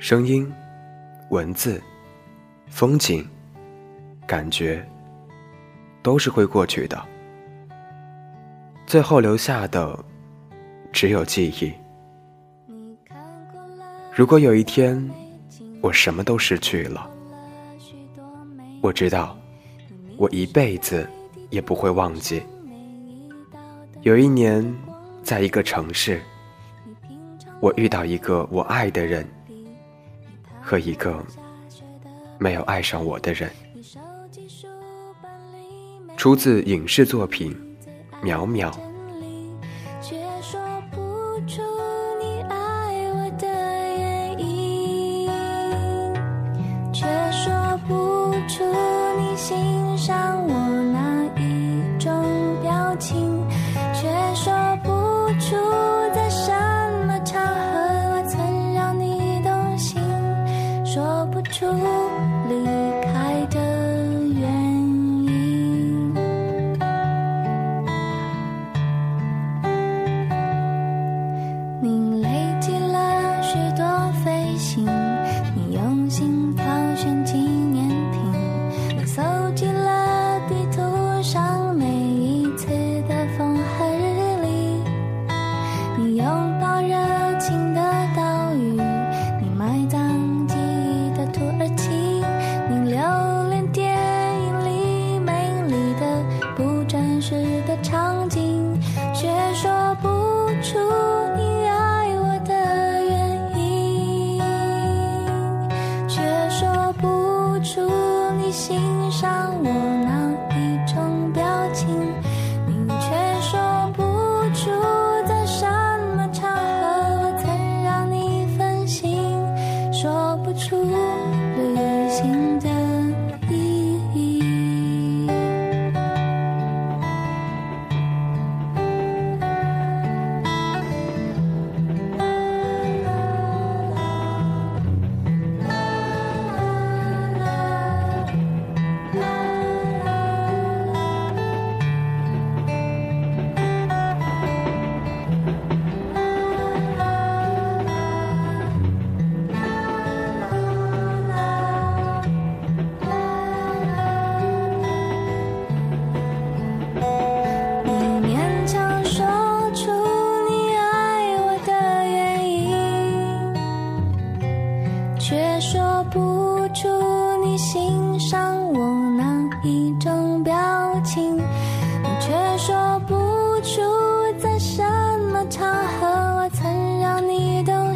声音、文字、风景、感觉，都是会过去的，最后留下的只有记忆。如果有一天我什么都失去了，我知道我一辈子也不会忘记。有一年，在一个城市，我遇到一个我爱的人，和一个没有爱上我的人。出自影视作品《淼淼》。说不出上我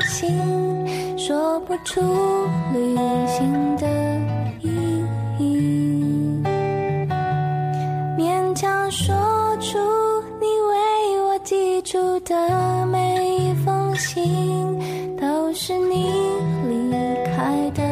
心说不出旅行的意义。勉强说出你为我寄出的每一封信都是你离开的